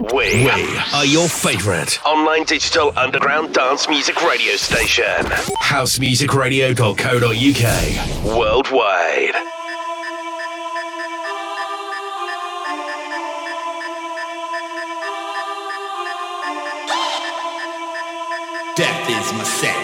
We, we are your favorite online digital underground dance music radio station. Housemusicradio.co.uk. Worldwide. Death is my set.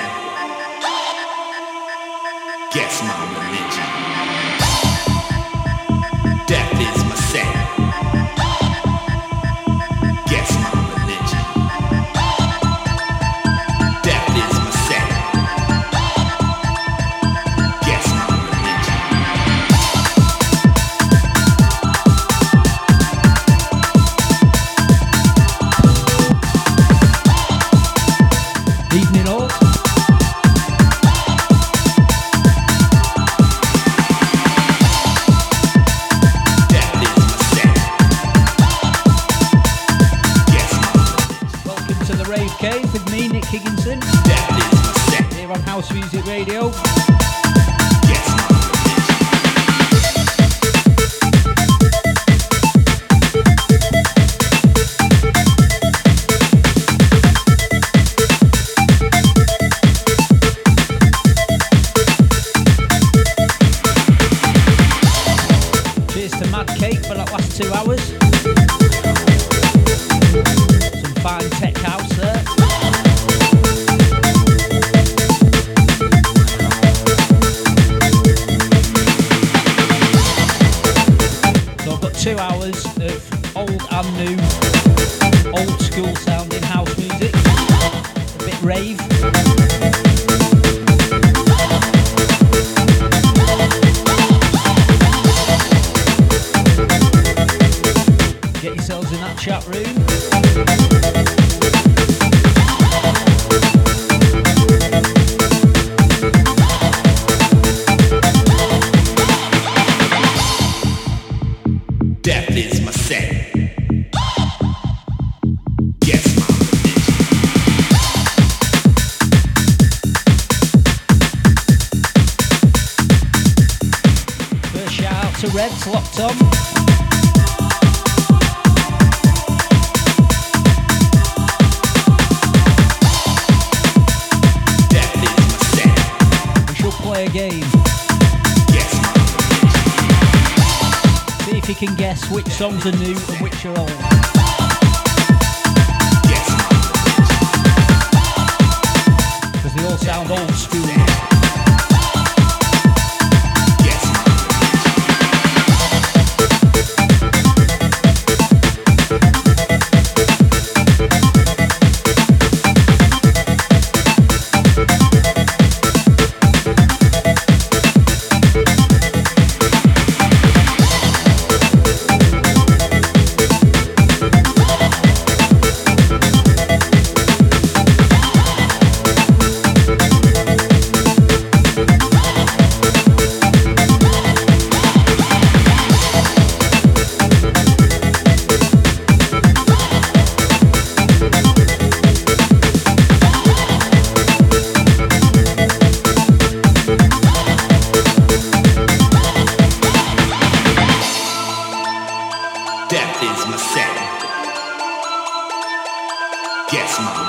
Songs and which Yes.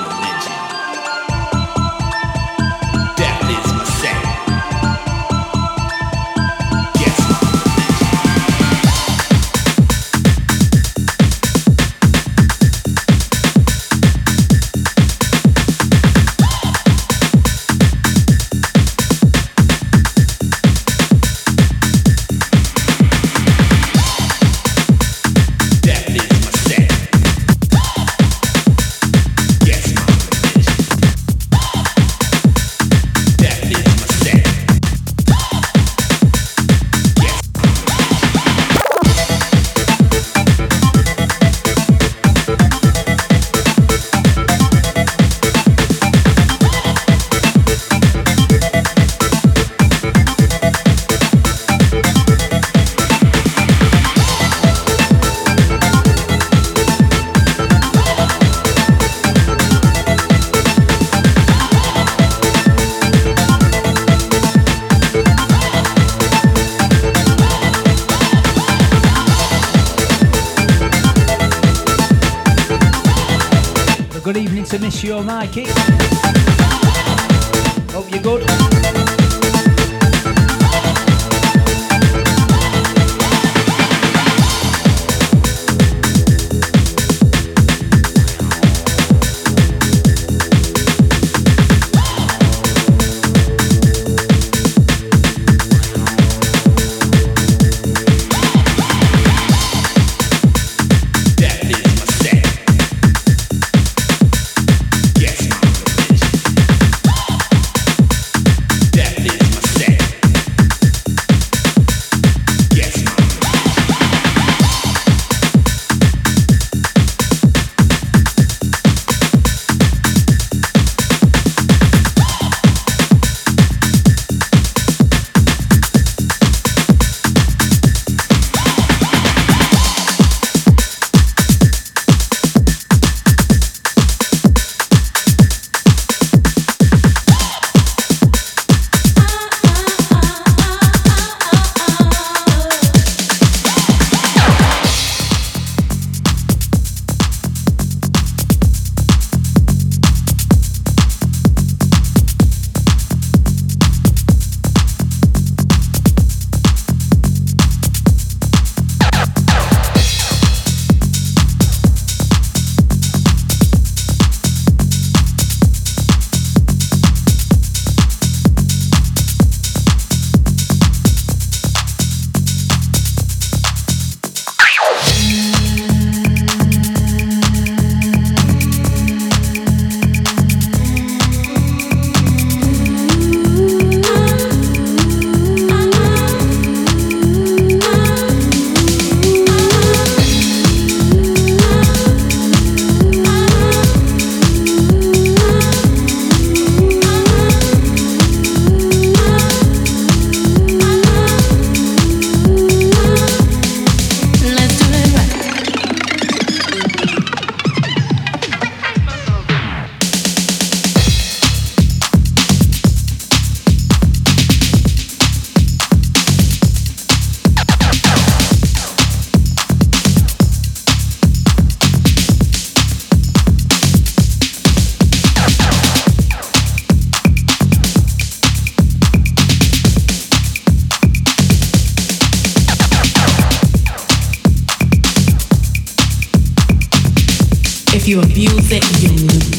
you abuse it, you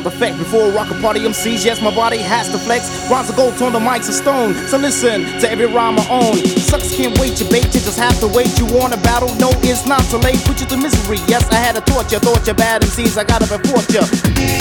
sound effect before a rock a party MCs. Yes, my body has to flex. Rhymes of gold, on the mics of stone. So listen to every rhyme I own. Sucks can't wait, you bait, you just have to wait. You want a battle? No, it's not too late. Put you to misery. Yes, I had a torture, thought you bad MCs. I gotta report you.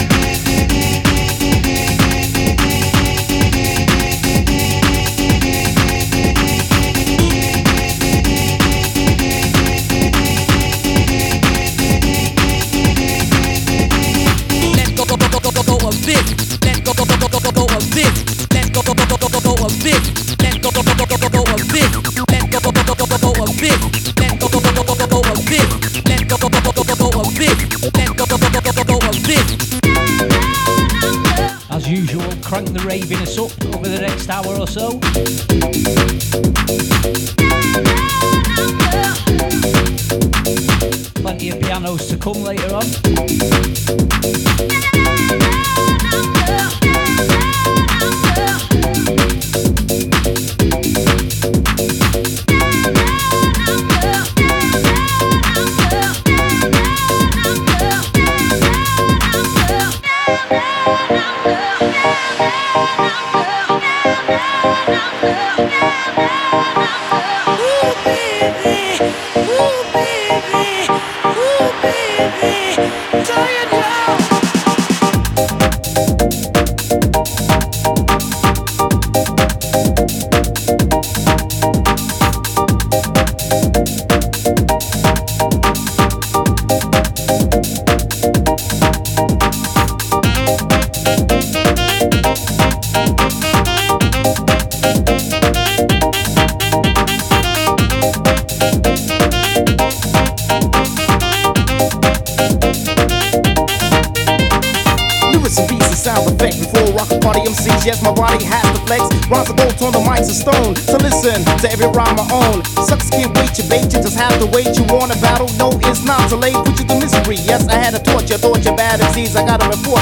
I you. Ooh,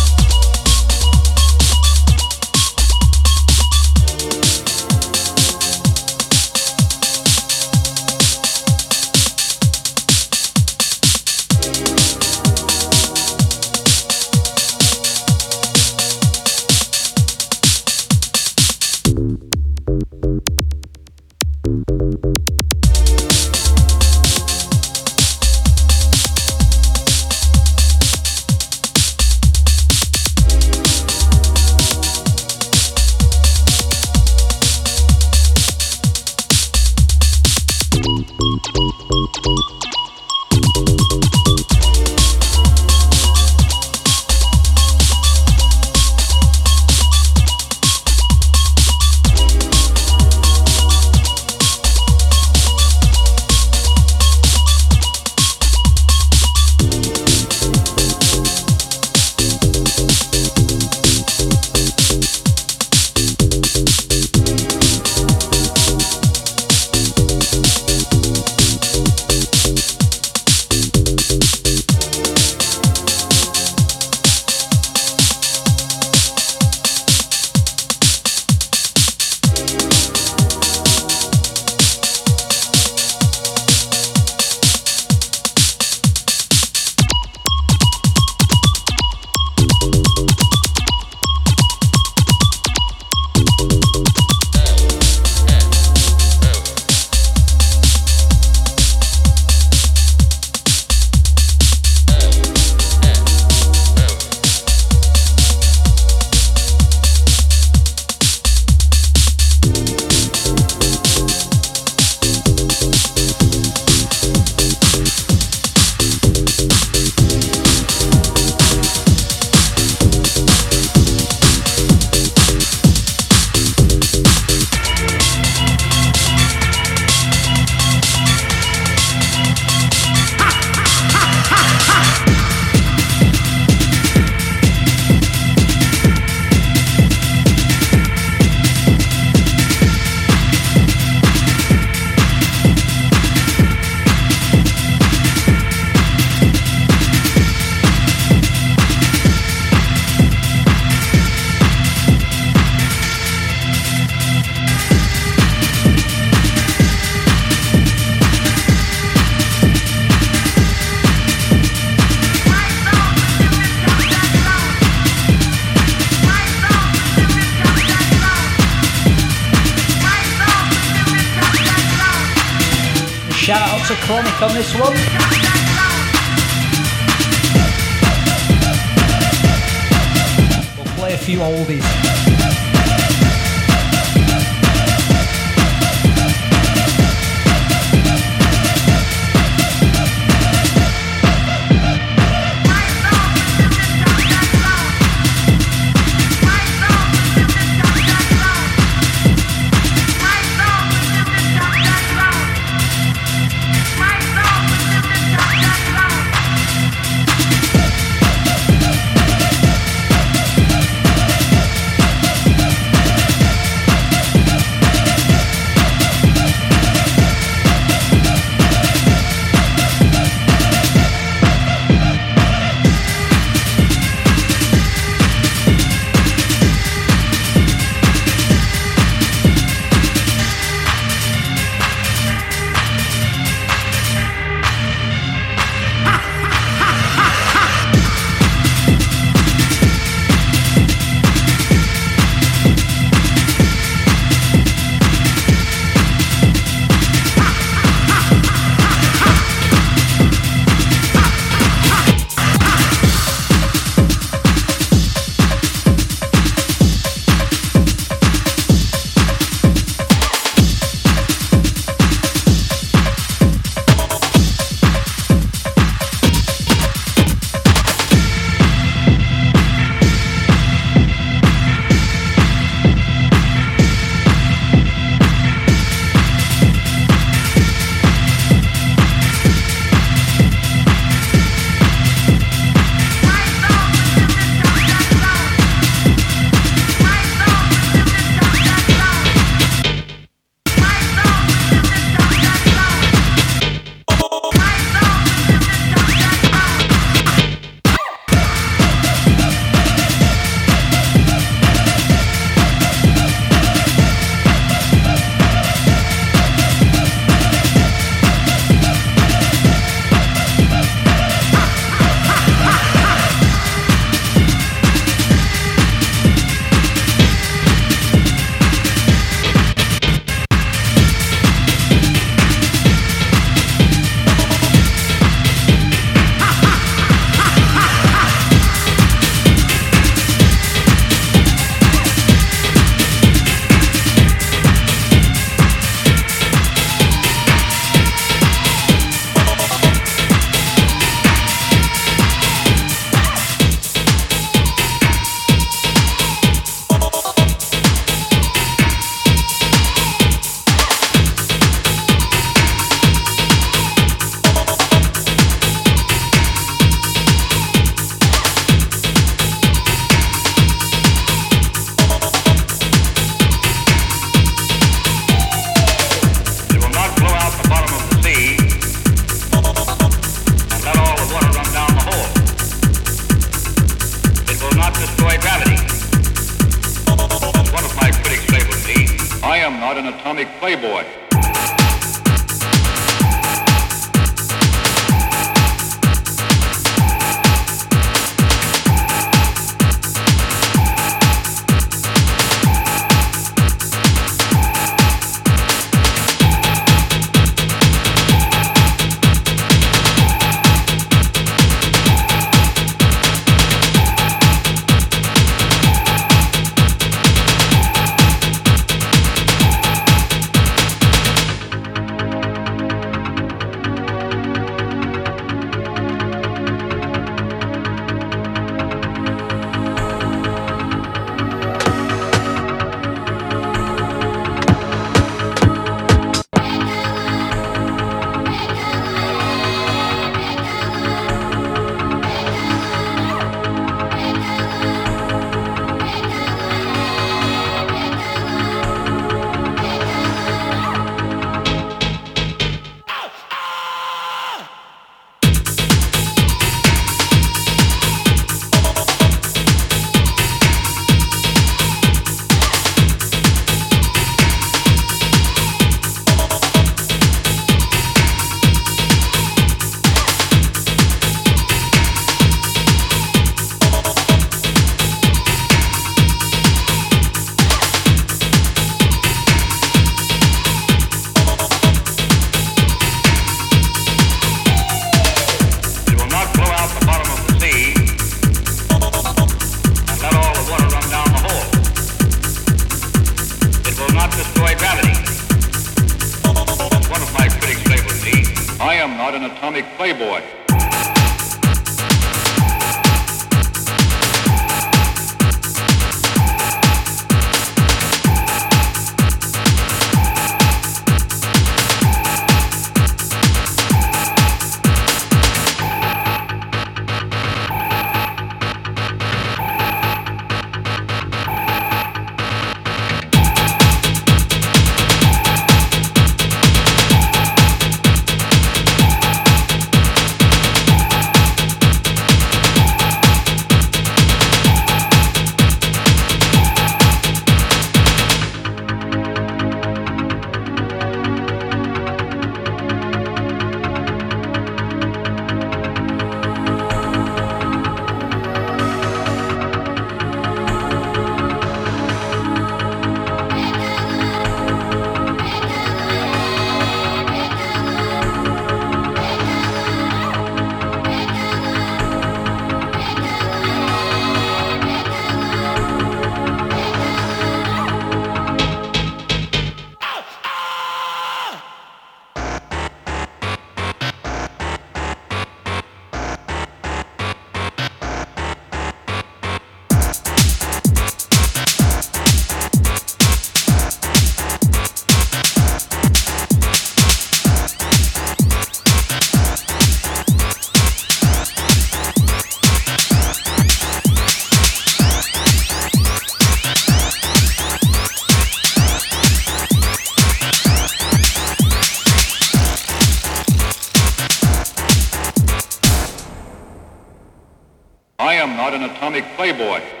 an atomic playboy.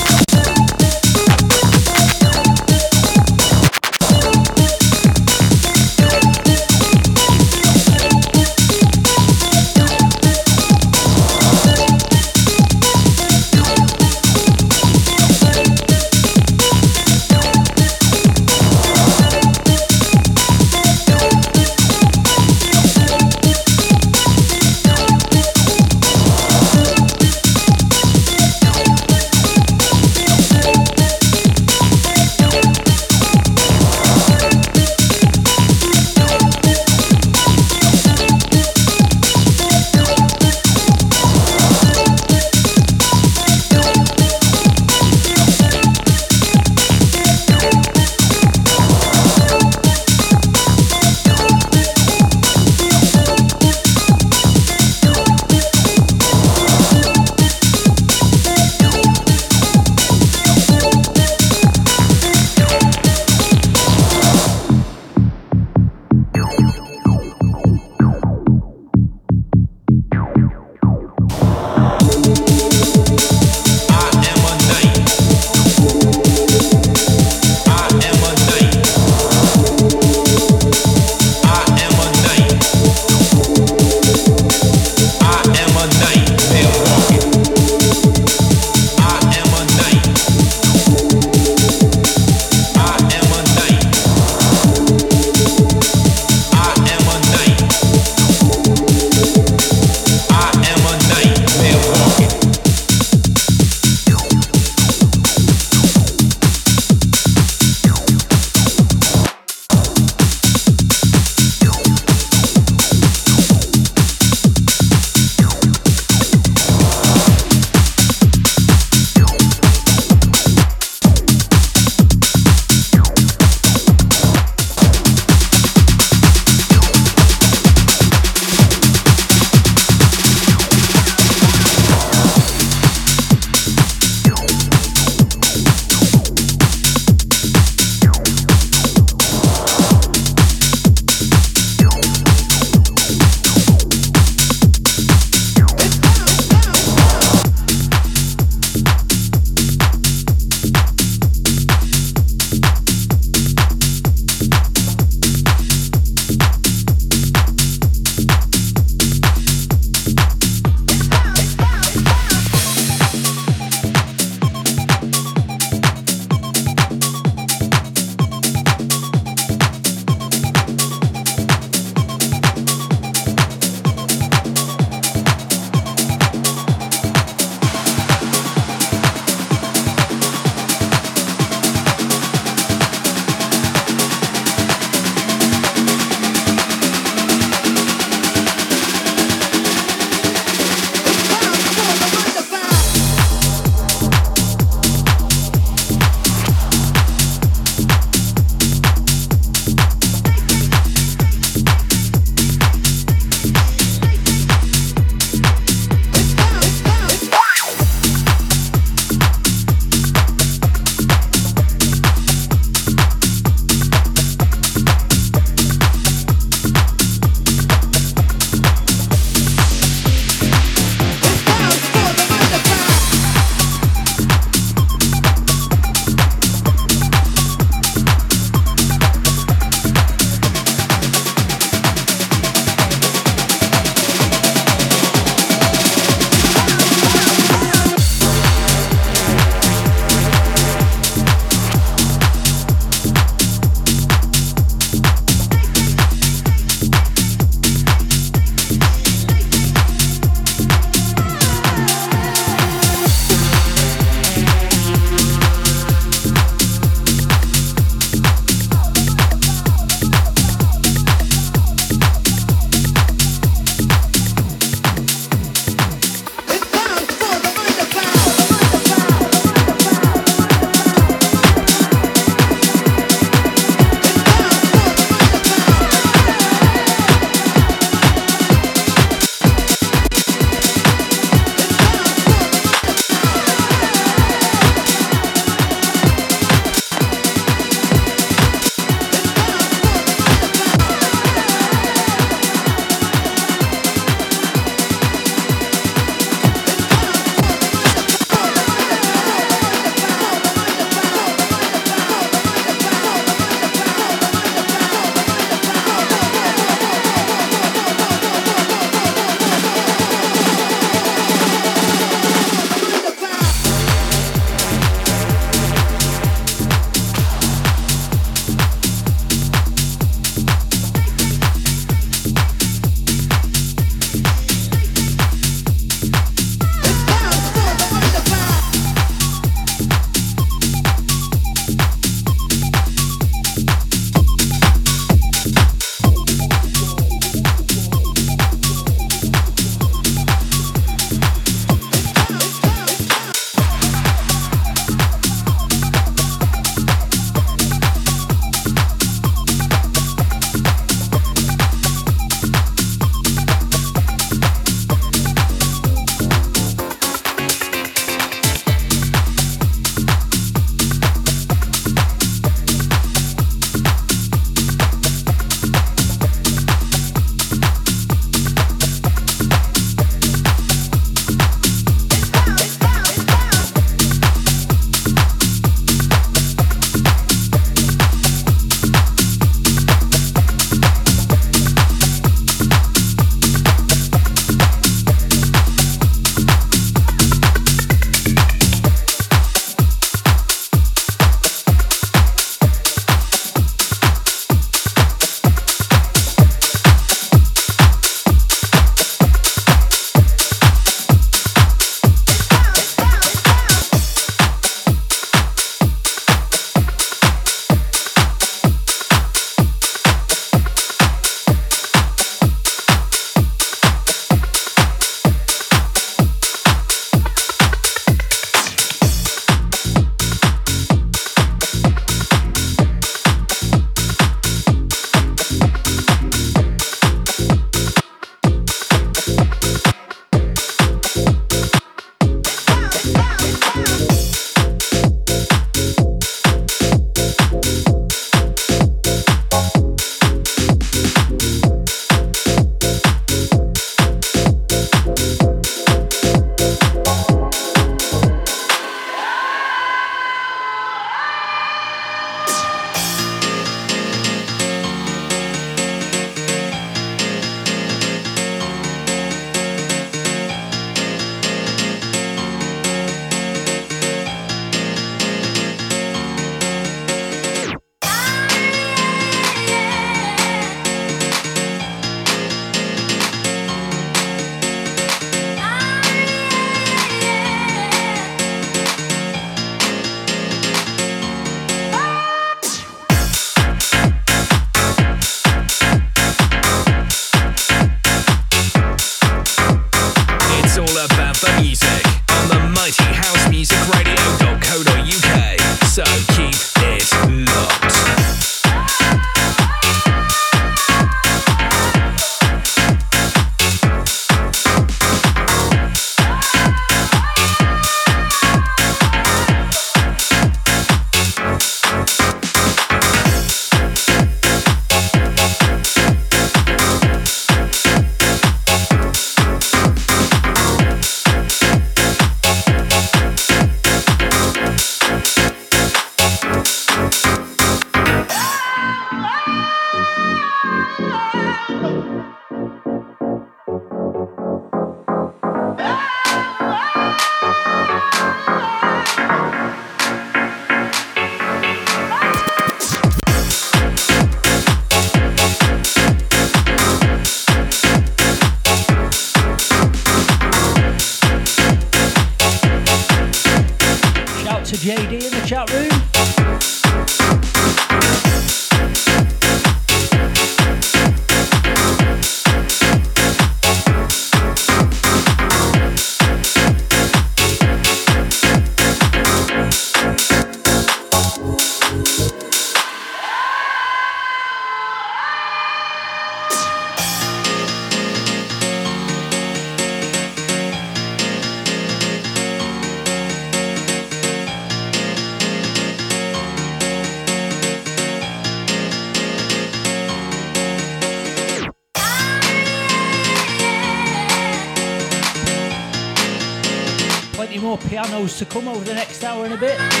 To come over the next hour and a bit.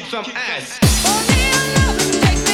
kick some ass. Oh,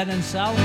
Ben and Sal.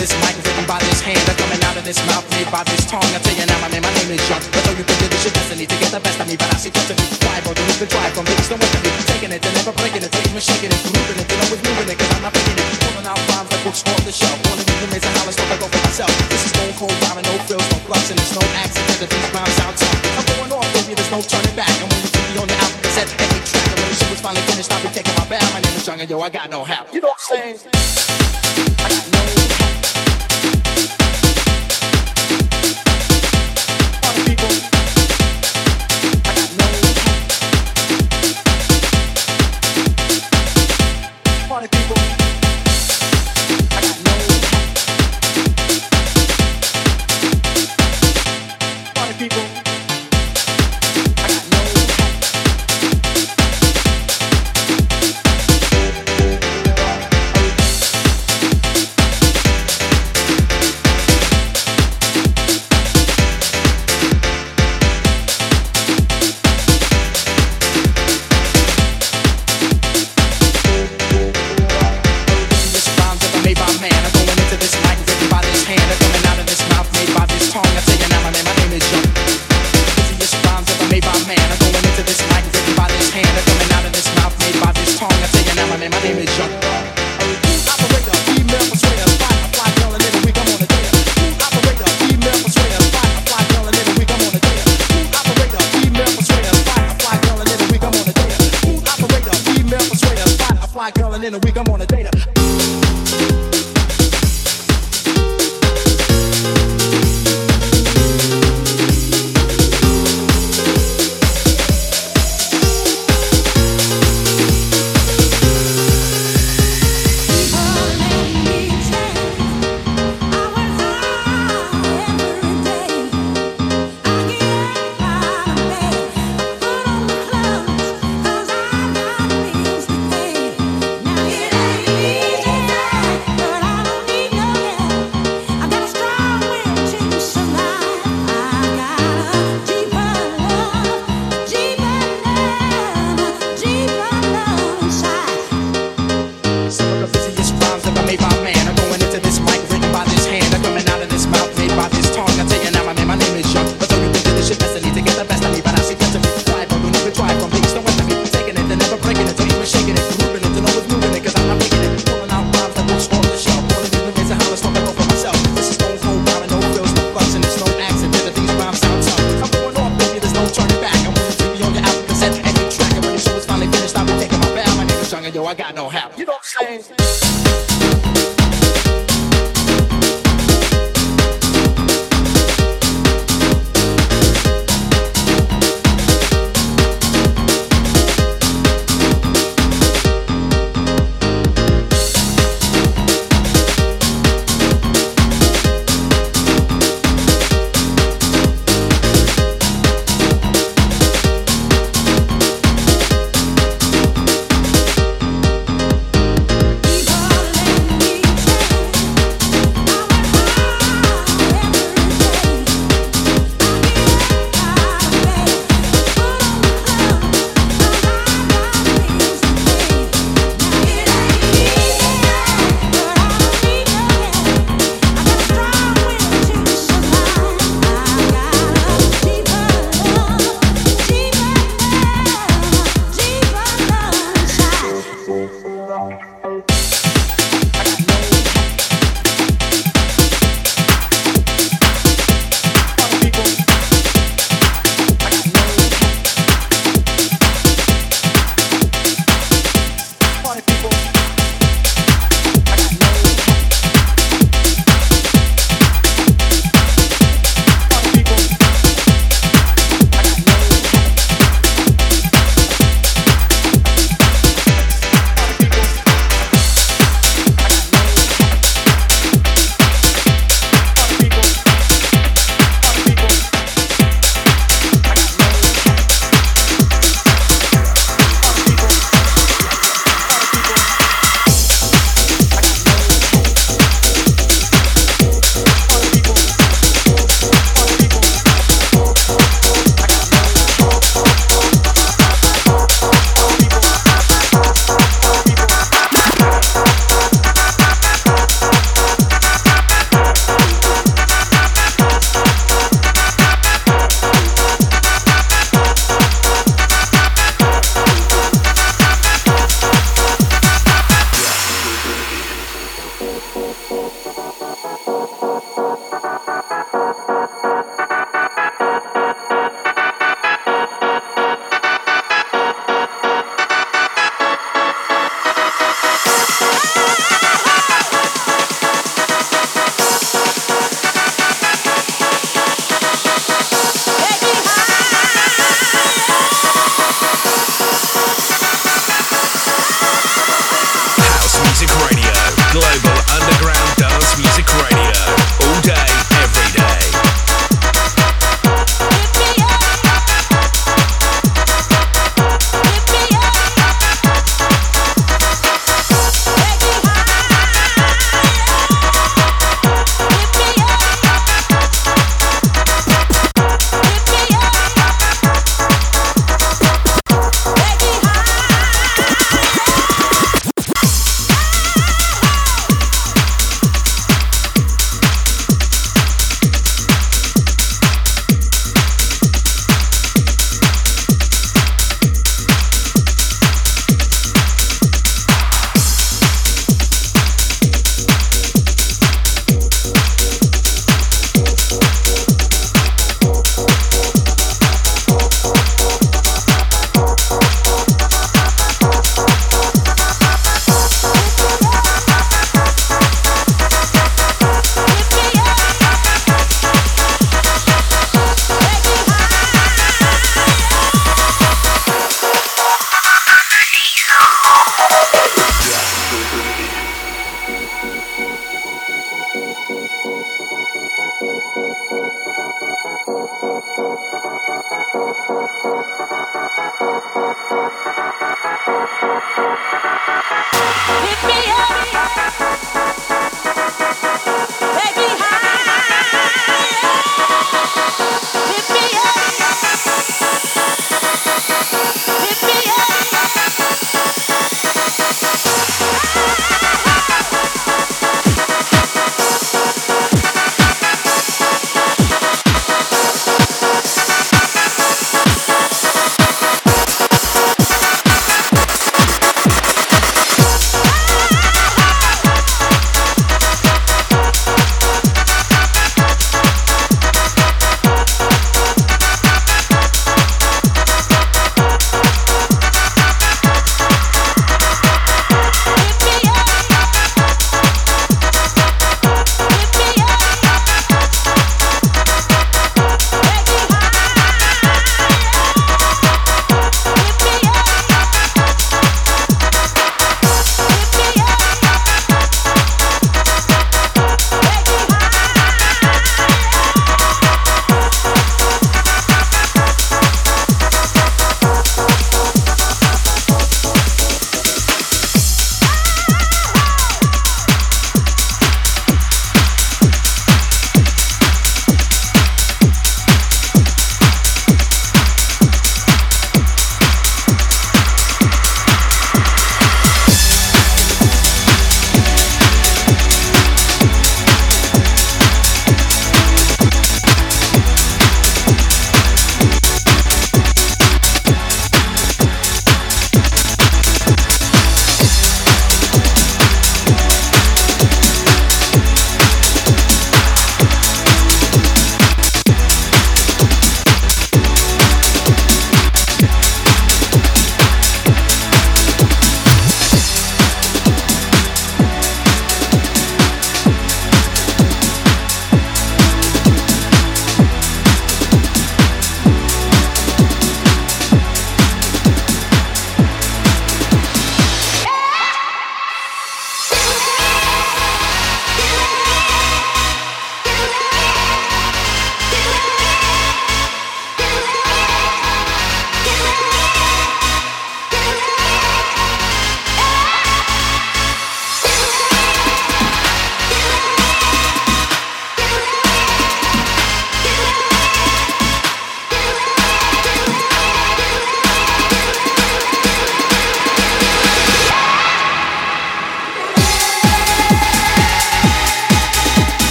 This mic written by this hand are coming out of this mouth made by this tongue. I tell you now, my man, my name is Young. But though you think that it's your destiny to get the best of me, but I see to be Drive or the drive from biggest to west of me. Taking it and never breaking it, taking it, shaking it, grooving it, then always moving it, cause I'm not faking it. Pulling out rhymes like books off the shelf. Wanna be the amazing how I start to go for myself. This is stone cold rhyming, no frills, no flux, and it's no accident that these rhymes sound tough. I'm going off, baby, there's no turning back. And when you see me on the album cassette, every track, and when the shit was finally finished, I'll be taking my bow. My name is Young, and I I'm yo, I got no help. You know what I'm saying?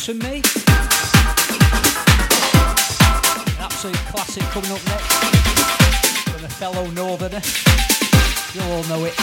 Last 10 minutes from me. An absolute classic coming up next from a fellow northerner. You'll all know it.